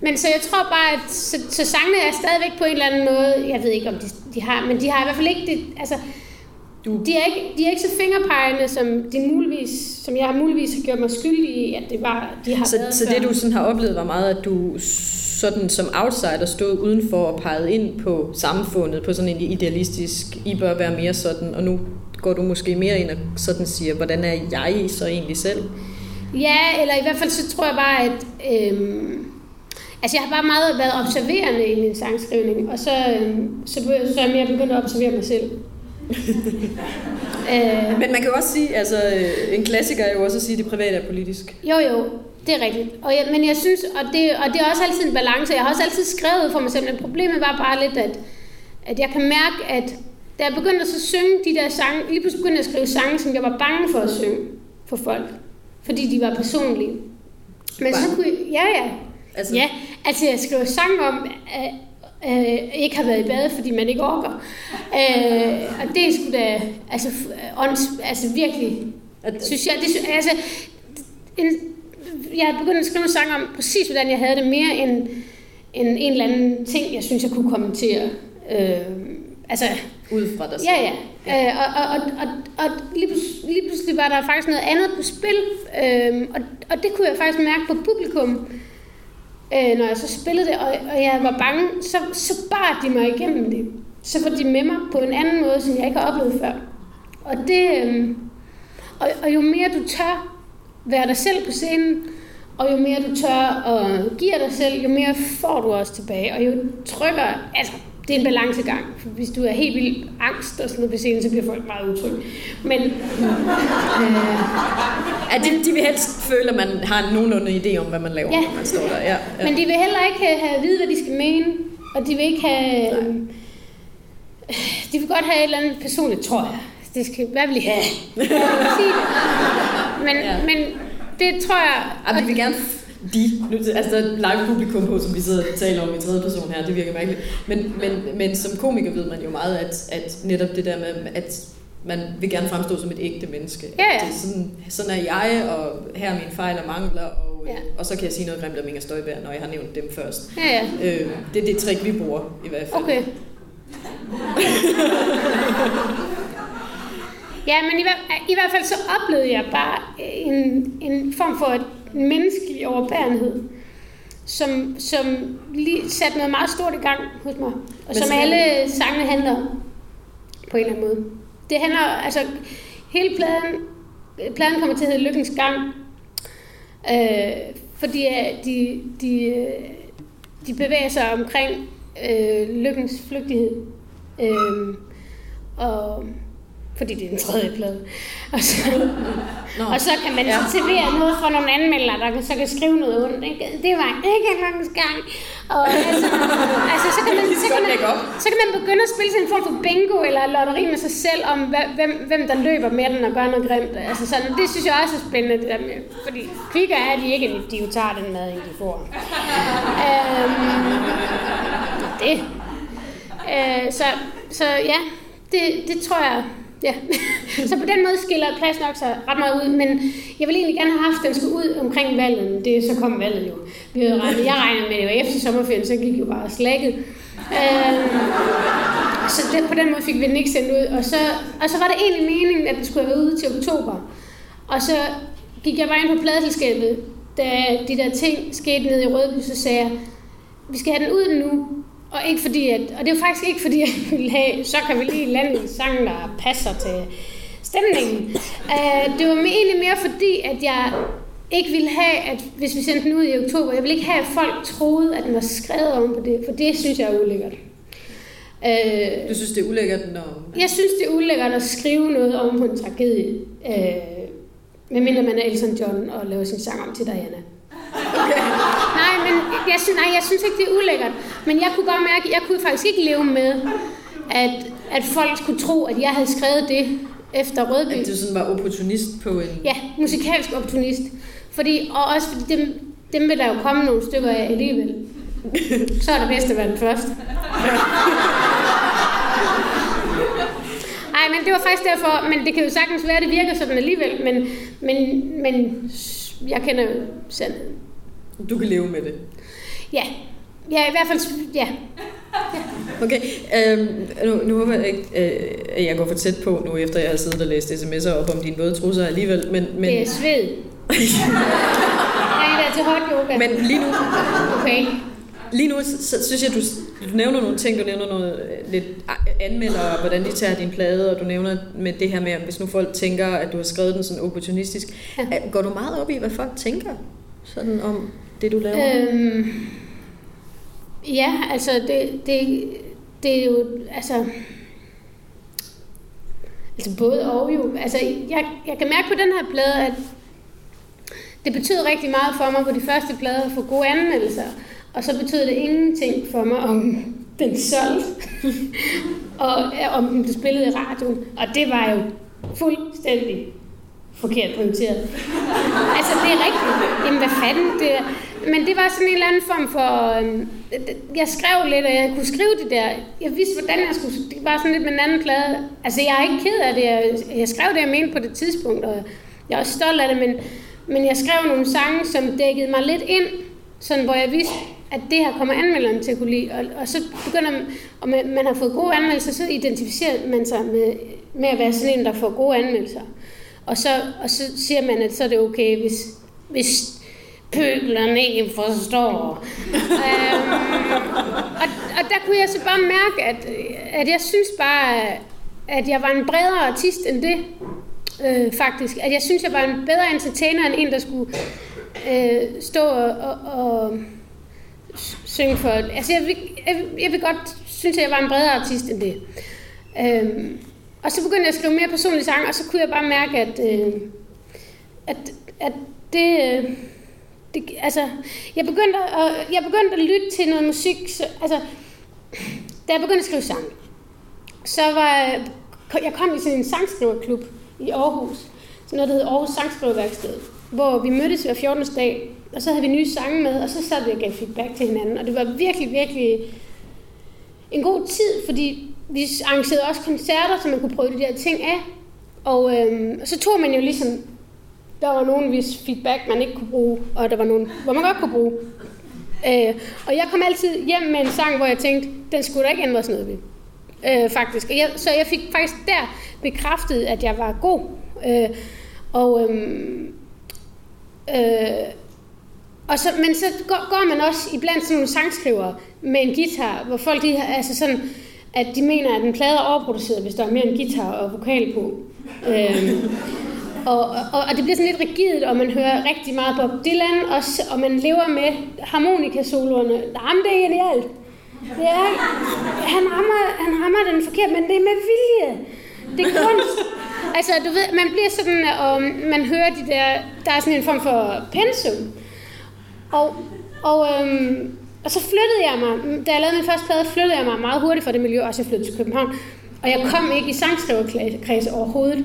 men så jeg tror bare, at så, så sangene er stadigvæk på en eller anden måde, jeg ved ikke, om de, de har, men de har i hvert fald ikke det, altså, du. De, er ikke, de er ikke så fingerpegende, som, de muligvis, som jeg har muligvis har gjort mig skyldig i, at det var, de har så, været Så det du sådan har oplevet var meget, at du sådan som outsider stod udenfor og pegede ind på samfundet, på sådan en idealistisk, I bør være mere sådan, og nu går du måske mere ind og sådan siger, hvordan er jeg så egentlig selv? Ja, eller i hvert fald så tror jeg bare, at øhm, altså jeg har bare meget været observerende i min sangskrivning, og så, øhm, så, så er jeg mere begyndt at observere mig selv. øh, Men man kan jo også sige, altså en klassiker er jo også at sige, at det private er politisk. Jo, jo, det er rigtigt. Og jeg, men jeg synes, og det, og det er også altid en balance, jeg har også altid skrevet for mig selv, men problemet var bare lidt, at, at jeg kan mærke, at da jeg begyndte at så synge de der sange, lige pludselig begyndte jeg at skrive sange, som jeg var bange for at synge for folk, fordi de var personlige. Men så kunne jeg, ja, ja. Altså, ja, altså jeg skrev sang om, øh, ikke har været i bad, fordi man ikke orker. Øh, og det er sgu da, altså, ånds, altså virkelig, synes jeg, det, altså, en, jeg har begyndt at skrive en sang om præcis, hvordan jeg havde det, mere end, end en eller anden ting, jeg synes, jeg kunne kommentere. Øh, altså, Ud fra dig selv. Ja, ja. ja. Øh, og, og, og, og, og lige, pludselig, lige pludselig var der faktisk noget andet på spil, øh, og, og det kunne jeg faktisk mærke på publikum, øh, Øh, når jeg så spillede det, og, og jeg var bange, så, så bar de mig igennem det. Så var de med mig på en anden måde, som jeg ikke har oplevet før. Og det, øh, og, og jo mere du tør være dig selv på scenen, og jo mere du tør at give dig selv, jo mere får du også tilbage, og jo trykker, altså det er en balancegang. For hvis du er helt vildt angst og sådan noget på scenen, så bliver folk meget utrygge. Men, øh, er Ja, de, de vil helst føle, at man har nogenlunde idé om, hvad man laver, Ja. når man står der. Ja, ja. Men de vil heller ikke have at vide, hvad de skal mene. Og de vil ikke have... øhm, De vil godt have et eller andet personligt, tror jeg. Det skal, hvad vil I have? Det. Men, Ja. men det tror jeg... Ja, de vil gerne de, nu, altså der er live publikum på, som vi sidder og taler om i tredje person her, det virker mærkeligt. Men, men, men som komiker ved man jo meget, at, at netop det der med, at man vil gerne fremstå som et ægte menneske. Ja, ja. Det er sådan, sådan er jeg, og her er mine fejl og mangler, og, Ja. og så kan jeg sige noget grimt om Inger Støjberg, når jeg har nævnt dem først. Ja, ja. Øh, det er det trick, vi bruger i hvert fald. Okay. ja, men i, i hvert fald så oplevede jeg bare en, en form for et menneskelig overbærenhed, som, som lige satte noget meget stort i gang hos mig, og som alle sangene handler om, på en eller anden måde. Det handler, altså, hele pladen, pladen kommer til at hedde Lykkens Gang, øh, fordi øh, de, de, øh, de bevæger sig omkring øh, lykkens flygtighed. Øh, og fordi det er den tredje plade. Og så, Nå. og så kan man Ja. servere noget fra nogle anmeldere, der så kan skrive noget ondt. Ikke? Det var ikke lykkens gang. Og altså, altså så, kan man, så, kan man, så kan man begynde at spille sådan en form for bingo eller lotteri med sig selv om, hvem, hvem der løber med den og gør noget grimt. Altså sådan, det synes jeg også er spændende. Det der med, fordi kvikker er de ikke, de jo tager den mad, de får. øhm, det. Øh, så, så ja, det, det tror jeg, ja. så på den måde skiller plads nok sig ret meget ud, men jeg ville egentlig gerne have haft, at den skulle ud omkring valget. Det, så kom valget jo. Vi havde regnet, jeg regnede med, at det var efter sommerferien, så gik jo bare slækket. Øh, så det, på den måde fik vi den ikke sendt ud. Og så, og så var det egentlig meningen, at den skulle have været ude til oktober. Og så gik jeg bare ind på pladeselskabet, da de der ting skete nede i Rødby, så sagde jeg, vi skal have den ud nu. Og, ikke fordi at, og det er faktisk ikke fordi, jeg ville have, så kan vi lige lande en sang, der passer til stemningen. Uh, det var egentlig mere fordi, at jeg ikke ville have, at hvis vi sendte den ud i oktober, jeg ville ikke have, at folk troede, at den var skrevet om på det, for det synes jeg er ulækkert. Uh, Du synes, det er ulækkert, når... jeg synes, det er ulækkert at skrive noget om på en tragedie, øh, medmindre man er Elton John og laver sin sang om til Diana. Okay. Nej, men jeg synes, nej, jeg synes ikke, det er ulækkert. Men jeg kunne godt mærke, at jeg kunne faktisk ikke leve med, at, at folk skulle tro, at jeg havde skrevet det efter Rødby. At du sådan var opportunist på en... Ja, musikalsk opportunist. Fordi, og også fordi dem, dem vil der jo komme nogle stykker af alligevel. Så er det bedst at være den første. Nej, men det var faktisk derfor, men det kan jo sagtens være, at det virker sådan alligevel, men, men, men jeg kender jo sandheden. Du kan leve med det. Ja, ja i hvert fald, ja. Okay, øhm, nu, nu håber jeg ikke, øh, at jeg går for tæt på nu, efter jeg har siddet og læst sms'er op om dine våde trusser alligevel, men, men, Det er sved. Jeg er til hot yoga. men lige nu, Okay. lige nu så synes jeg, du, du nævner nogle ting, du nævner noget øh, lidt anmelder, og hvordan de tager din plade, og du nævner med det her med, at hvis nu folk tænker, at du har skrevet den sådan opportunistisk. Ja. Ja. Går du meget op i, hvad folk tænker sådan om det, du laver? Øhm, ja, altså det, det, det er jo, altså, altså både og jo. Altså jeg, jeg kan mærke på den her plade, at det betød rigtig meget for mig på de første plader at få gode anmeldelser. Og så betød det ingenting for mig, om den solgte, og om den blev spillet i radioen. Og det var jo fuldstændig forkert prioriteret. altså, det er rigtigt. Jamen, hvad fanden? Det, men det var sådan en eller anden form for... øhm, jeg skrev lidt, og jeg kunne skrive det der. Jeg vidste, hvordan jeg skulle... Det var sådan lidt med en anden plade. Altså, jeg er ikke ked af det. Jeg, jeg skrev det, jeg mente på det tidspunkt, og jeg er også stolt af det, men, men jeg skrev nogle sange, som dækkede mig lidt ind, sådan, hvor jeg vidste, at det her kommer anmelderen til at kunne lide. Og, og så begynder man, og man, man har fået gode anmeldelser, så identificerer man sig med, med at være sådan en, der får gode anmeldelser. Og så, og så siger man, at så er det okay, hvis, hvis pøblerne ikke forstår. øhm, og, og der kunne jeg så bare mærke, at, at jeg synes bare, at jeg var en bredere artist end det. Øh, faktisk. At jeg synes, jeg var en bedre entertainer end en, der skulle øh, stå og, og, og synge for... Altså, jeg vil, jeg, jeg vil godt synes, at jeg var en bredere artist end det. Øhm, og så begyndte jeg at skrive mere personlige sange, og så kunne jeg bare mærke, at, øh, at, at det, øh, det, altså, jeg begyndte, at, jeg begyndte at lytte til noget musik, så, altså, da jeg begyndte at skrive sang, så var jeg kom i sådan en sangskriverklub i Aarhus, sådan noget, der hedder Aarhus Sangskriverværksted, hvor vi mødtes hver 14. dag, og så havde vi nye sange med, og så sad vi og gav feedback til hinanden, og det var virkelig, virkelig en god tid, fordi vi arrangerede også koncerter, så man kunne prøve de der ting af, og øhm, så tog man jo ligesom, der var nogen, hvis feedback man ikke kunne bruge, og der var nogen, hvor man godt kunne bruge. Øh, og jeg kom altid hjem med en sang, hvor jeg tænkte, den skulle der ikke ændres noget ved. Øh, faktisk. Og jeg, så jeg fik faktisk der bekræftet, at jeg var god. Øh, og, øhm, øh, og så, men så går, går man også iblandt sådan nogle sangskrivere med en guitar, hvor folk de, altså sådan, at de mener, at en plade er overproduceret, hvis der er mere en guitar og vokal på. Øh, og, og, og det bliver sådan lidt rigidt, og man hører rigtig meget Bob Dylan, og, og man lever med harmonikasoloerne. Jamen, det er genialt. Det er, han, rammer, han rammer den forkert, men det er med vilje. Det er kunst. Altså, du ved, man bliver sådan, og man hører de der, der er sådan en form for pensum. Og, og, øhm, og så flyttede jeg mig, da jeg lavede min første plade, flyttede jeg mig meget hurtigt fra det miljø, også jeg flyttede til København. Og jeg kom ikke i sangskriverkreds overhovedet.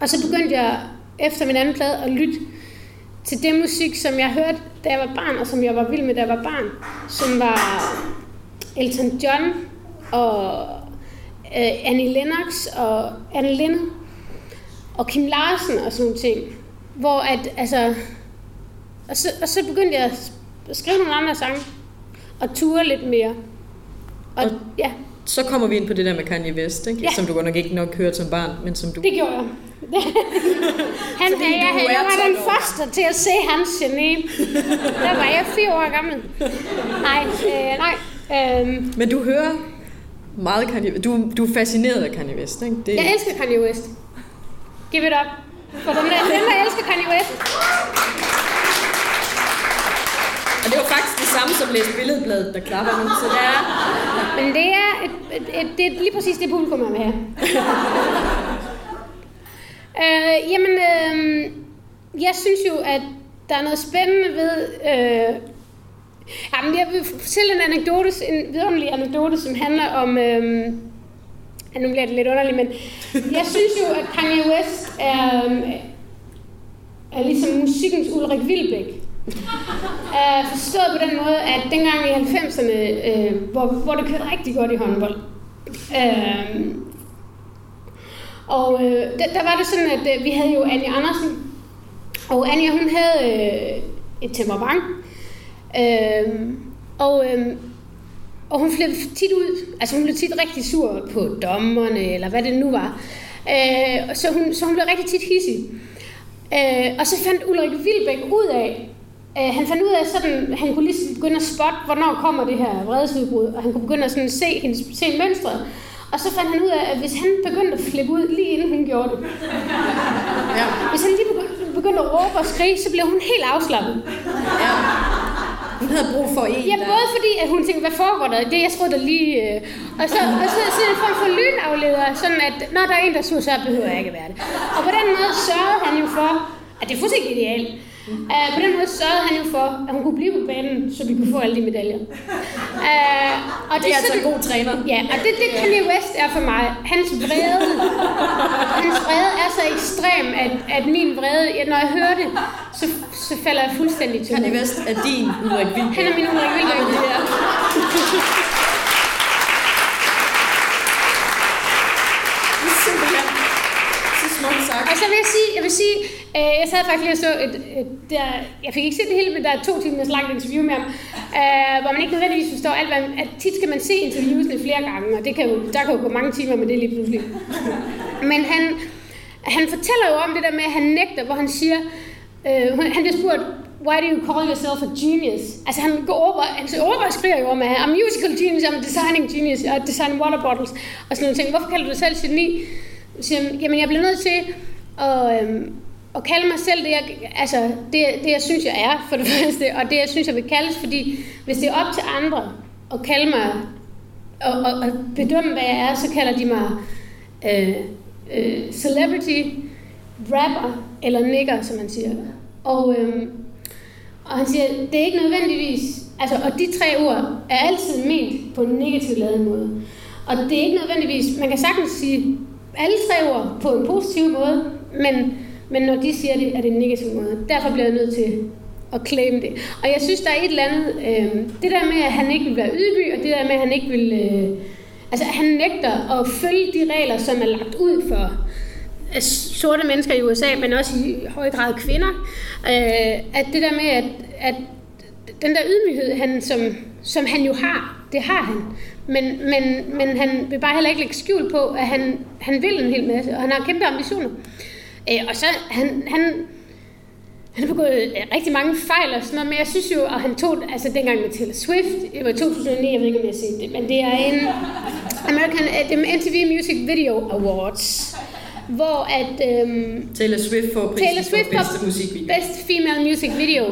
Og så begyndte jeg efter min anden plade at lytte til det musik, som jeg hørte, da jeg var barn, og som jeg var vild med, da jeg var barn. Som var Elton John og øh, Annie Lennox og Anne Linde og Kim Larsen og sådan nogle ting. Hvor at, altså... Og så, og så begyndte jeg at skrive nogle andre sange og ture lidt mere. Og, og ja. Så kommer vi ind på det der med Kanye West, ikke? Ja. som du godt nok ikke nok hørte som barn, men som du... Det gjorde jeg. Han, Fordi jeg, jeg, jeg var den første til at se hans geni. Der var jeg fire år gammel. Nej, øh, nej. Øh. Men du hører meget Kanye West. Du, du er fascineret af Kanye West, ikke? Det... Jeg elsker Kanye West. Give it up. For dem, der, dem, der elsker Kanye West. Og det var faktisk det samme som læse billedbladet, der klapper nu, så det er... Men det er, et, et, et, det er lige præcis det publikum, jeg vil have. øh, jamen, øh, jeg synes jo, at der er noget spændende ved... Øh, jamen, jeg vil fortælle en anekdote, en vidunderlig anekdote, som handler om... Øh, Ja, nu bliver det lidt underligt, men jeg synes jo, at Kanye West er, øhm, er ligesom musikkens Ulrik Vilbæk. Uh, forstået på den måde, at dengang i 90'erne, uh, øh, hvor, hvor det kørte rigtig godt i håndbold, uh, og øh, der, der var det sådan, at øh, vi havde jo Anja Andersen, og Anja hun havde øh, et temperament, øh, og, øh, og hun blev tit ud, altså hun blev tit rigtig sur på dommerne, eller hvad det nu var. Uh, så, hun, så hun blev rigtig tit hissig. Uh, og så fandt Ulrik Vilbæk ud af, Øh, han fandt ud af, sådan, han kunne lige begynde at spotte, hvornår kommer det her vredesudbrud, og han kunne begynde at sådan se, hendes, se mønstret. Og så fandt han ud af, at hvis han begyndte at flippe ud, lige inden hun gjorde det, ja. hvis han lige begyndte, begyndte at råbe og skrige, så blev hun helt afslappet. Ja. Hun havde brug for en, Ja, både fordi, at hun tænkte, hvad foregår der? Det jeg tror der lige... Øh... Og så, og så, så en form for lynafleder, sådan at, når der er en, der sur, så behøver jeg ikke at være det. Og på den måde sørgede han jo for, at det er fuldstændig idealt. Uh, på den måde sørgede han jo for, at hun kunne blive på banen, så vi kunne få alle de medaljer. Uh, og det, det er altså en god træner. Ja, og det, det Kanye West er for mig. Hans vrede, hans vrede er så ekstrem, at, at min vrede, ja, når jeg hører det, så, så falder jeg fuldstændig til. Kanye West er din Ulrik Vilbæk. Han er min Ulrik Vilbæk. Ja. Og Altså, så vil jeg sige, jeg vil sige, øh, jeg sad faktisk lige og så et, et, der, jeg fik ikke set det hele, men der er to timers langt interview med ham, øh, hvor man ikke nødvendigvis forstår alt, hvad, at tit skal man se interviewsene flere gange, og det kan jo, der kan jo gå mange timer med det lige pludselig. Men han, han fortæller jo om det der med, at han nægter, hvor han siger, øh, han bliver spurgt, why do you call yourself a genius? Altså han går over, han over og skriver jo om, at I'm musical genius, I'm designing genius, I design water bottles, og sådan nogle ting. Hvorfor kalder du dig selv geni? siger, jamen jeg bliver nødt til og, øhm, og kalde mig selv det jeg, altså, det, det, jeg synes, jeg er, for det første, og det, jeg synes, jeg vil kaldes, fordi hvis det er op til andre at kalde mig, og, og, og bedømme, hvad jeg er, så kalder de mig øh, øh, celebrity, rapper eller nigger, som man siger. Og, øhm, og han siger, det er ikke nødvendigvis, altså, og de tre ord er altid ment på en negativ lavet måde. Og det er ikke nødvendigvis, man kan sagtens sige alle tre ord på en positiv måde, men, men når de siger det, er det en negativ måde. Derfor bliver jeg nødt til at claim det. Og jeg synes, der er et eller andet, øh, det der med, at han ikke vil være ydmyg, og det der med, at han ikke vil, øh, altså han nægter at følge de regler, som er lagt ud for øh, sorte mennesker i USA, men også i høj grad kvinder, øh, at det der med, at, at den der ydmyghed, han, som, som han jo har, det har han, men, men, men han vil bare heller ikke lægge skjul på, at han, han vil en hel masse, og han har kæmpe ambitioner. Øh, og så, han, han, han har begået øh, rigtig mange fejl og sådan noget, men jeg synes jo, at han tog, altså dengang med Taylor Swift, det var 2009, jeg ved ikke, om jeg har set det, men det er en American uh, MTV Music Video Awards, hvor at... Um, Taylor Swift får prisen Taylor Swift for bedste musikvideo. Best Female Music Video.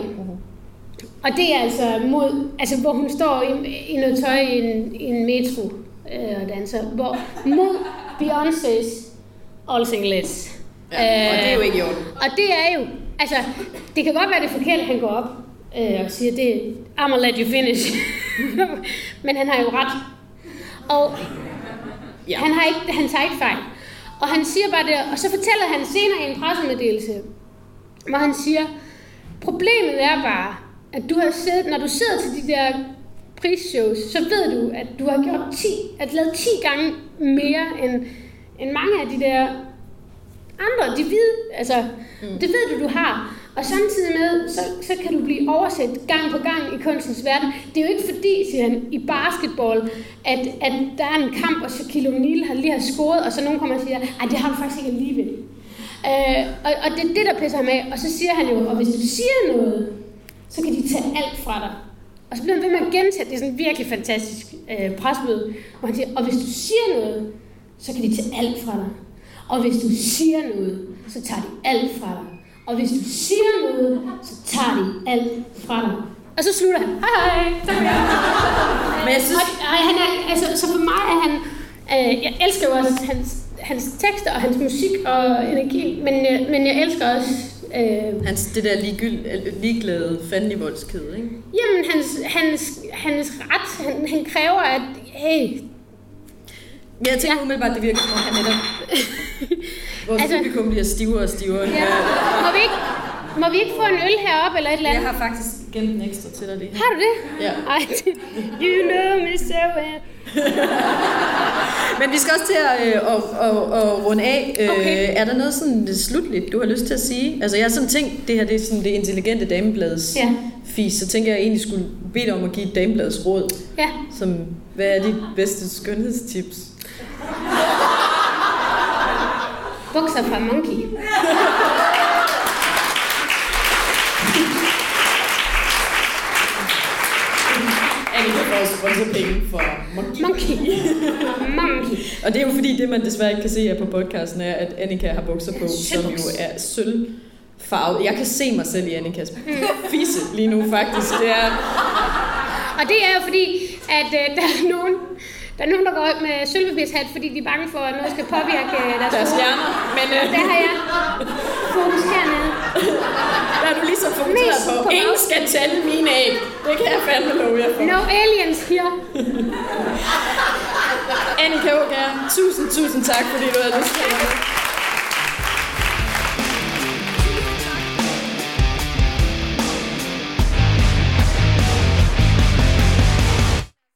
Og det er altså mod, altså hvor hun står i, i noget tøj i en, i en metro øh, og danser, hvor mod Beyoncé's All Singlets. Ja, og det er jo ikke i orden. Og det er jo, altså, det kan godt være det er forkert, at han går op øh, og siger, det I'm gonna let you finish. Men han har jo ret. Og ja. han, har ikke, han tager ikke fejl. Og han siger bare det, og så fortæller han senere i en pressemeddelelse, hvor han siger, problemet er bare, at du har siddet, når du sidder til de der prisshows, så ved du, at du har gjort 10, at lavet 10 gange mere end, end mange af de der andre, de hvide, altså, mm. det ved du, du har. Og samtidig med, så, så kan du blive overset gang på gang i kunstens verden. Det er jo ikke fordi, siger han, i basketball, at, at der er en kamp, og Shaquille O'Neal har lige har scoret, og så nogen kommer og siger, at det har du faktisk ikke alligevel. Øh, og, og det er det, der pisser ham af. Og så siger han jo, og hvis du siger noget, så kan de tage alt fra dig. Og så bliver han ved med at gentage, det er sådan en virkelig fantastisk øh, presmøde, hvor han siger, og hvis du siger noget, så kan de tage alt fra dig. Og hvis du siger noget, så tager de alt fra dig. Og hvis du siger noget, så tager de alt fra dig. Og så slutter han. Hej, hej. Tak for Men jeg synes... Og, og han er, altså, så for mig er han... Øh, jeg elsker jo også hans, hans tekster og hans musik og energi, men, øh, men jeg elsker også... Øh, hans, det der ligegyld, ligeglade fandenivoldsked, ikke? Jamen, hans, hans, hans ret, han, han kræver, at hey, men jeg tænker ja. umiddelbart, at det virker som om, han netop... Vores altså, publikum bliver stivere og stivere. Ja. Må, vi ikke, må vi ikke få en øl heroppe eller et eller andet? Jeg har faktisk gemt en ekstra til dig det her. Har du det? Ja. Ej, you know me so well. Men vi skal også til at, øh, at, at, at runde af. Øh, okay. Er der noget sådan slutligt, du har lyst til at sige? Altså jeg har sådan tænkt, det her det er sådan det intelligente damebladets ja. fis, så tænker jeg egentlig skulle bede dig om at give damebladets råd. Ja. Som, hvad er dit bedste skønhedstips? Bukser fra Monkey. Annika får sponsorpenge for Monkey. Monkey. Monkey. Og det er jo fordi, det man desværre ikke kan se her på podcasten, er, at Annika har bukser på, som jo er sølv farvet. Jeg kan se mig selv i Annikas fisse lige nu, faktisk. Det er... Og det er jo fordi, at øh, der er nogen, der er nogen, der går op med sølvpapirshat, fordi de er bange for, at noget skal påvirke øh, deres, deres hjerner. Men, øh... Der har jeg fokus hernede. Der er du ligesom fokuseret på. på. Ingen skal tælle mine æg. Det kan jeg fandme love jer for. No aliens here. Annika Ågaard, tusind, tusind tak, fordi du har lyst til at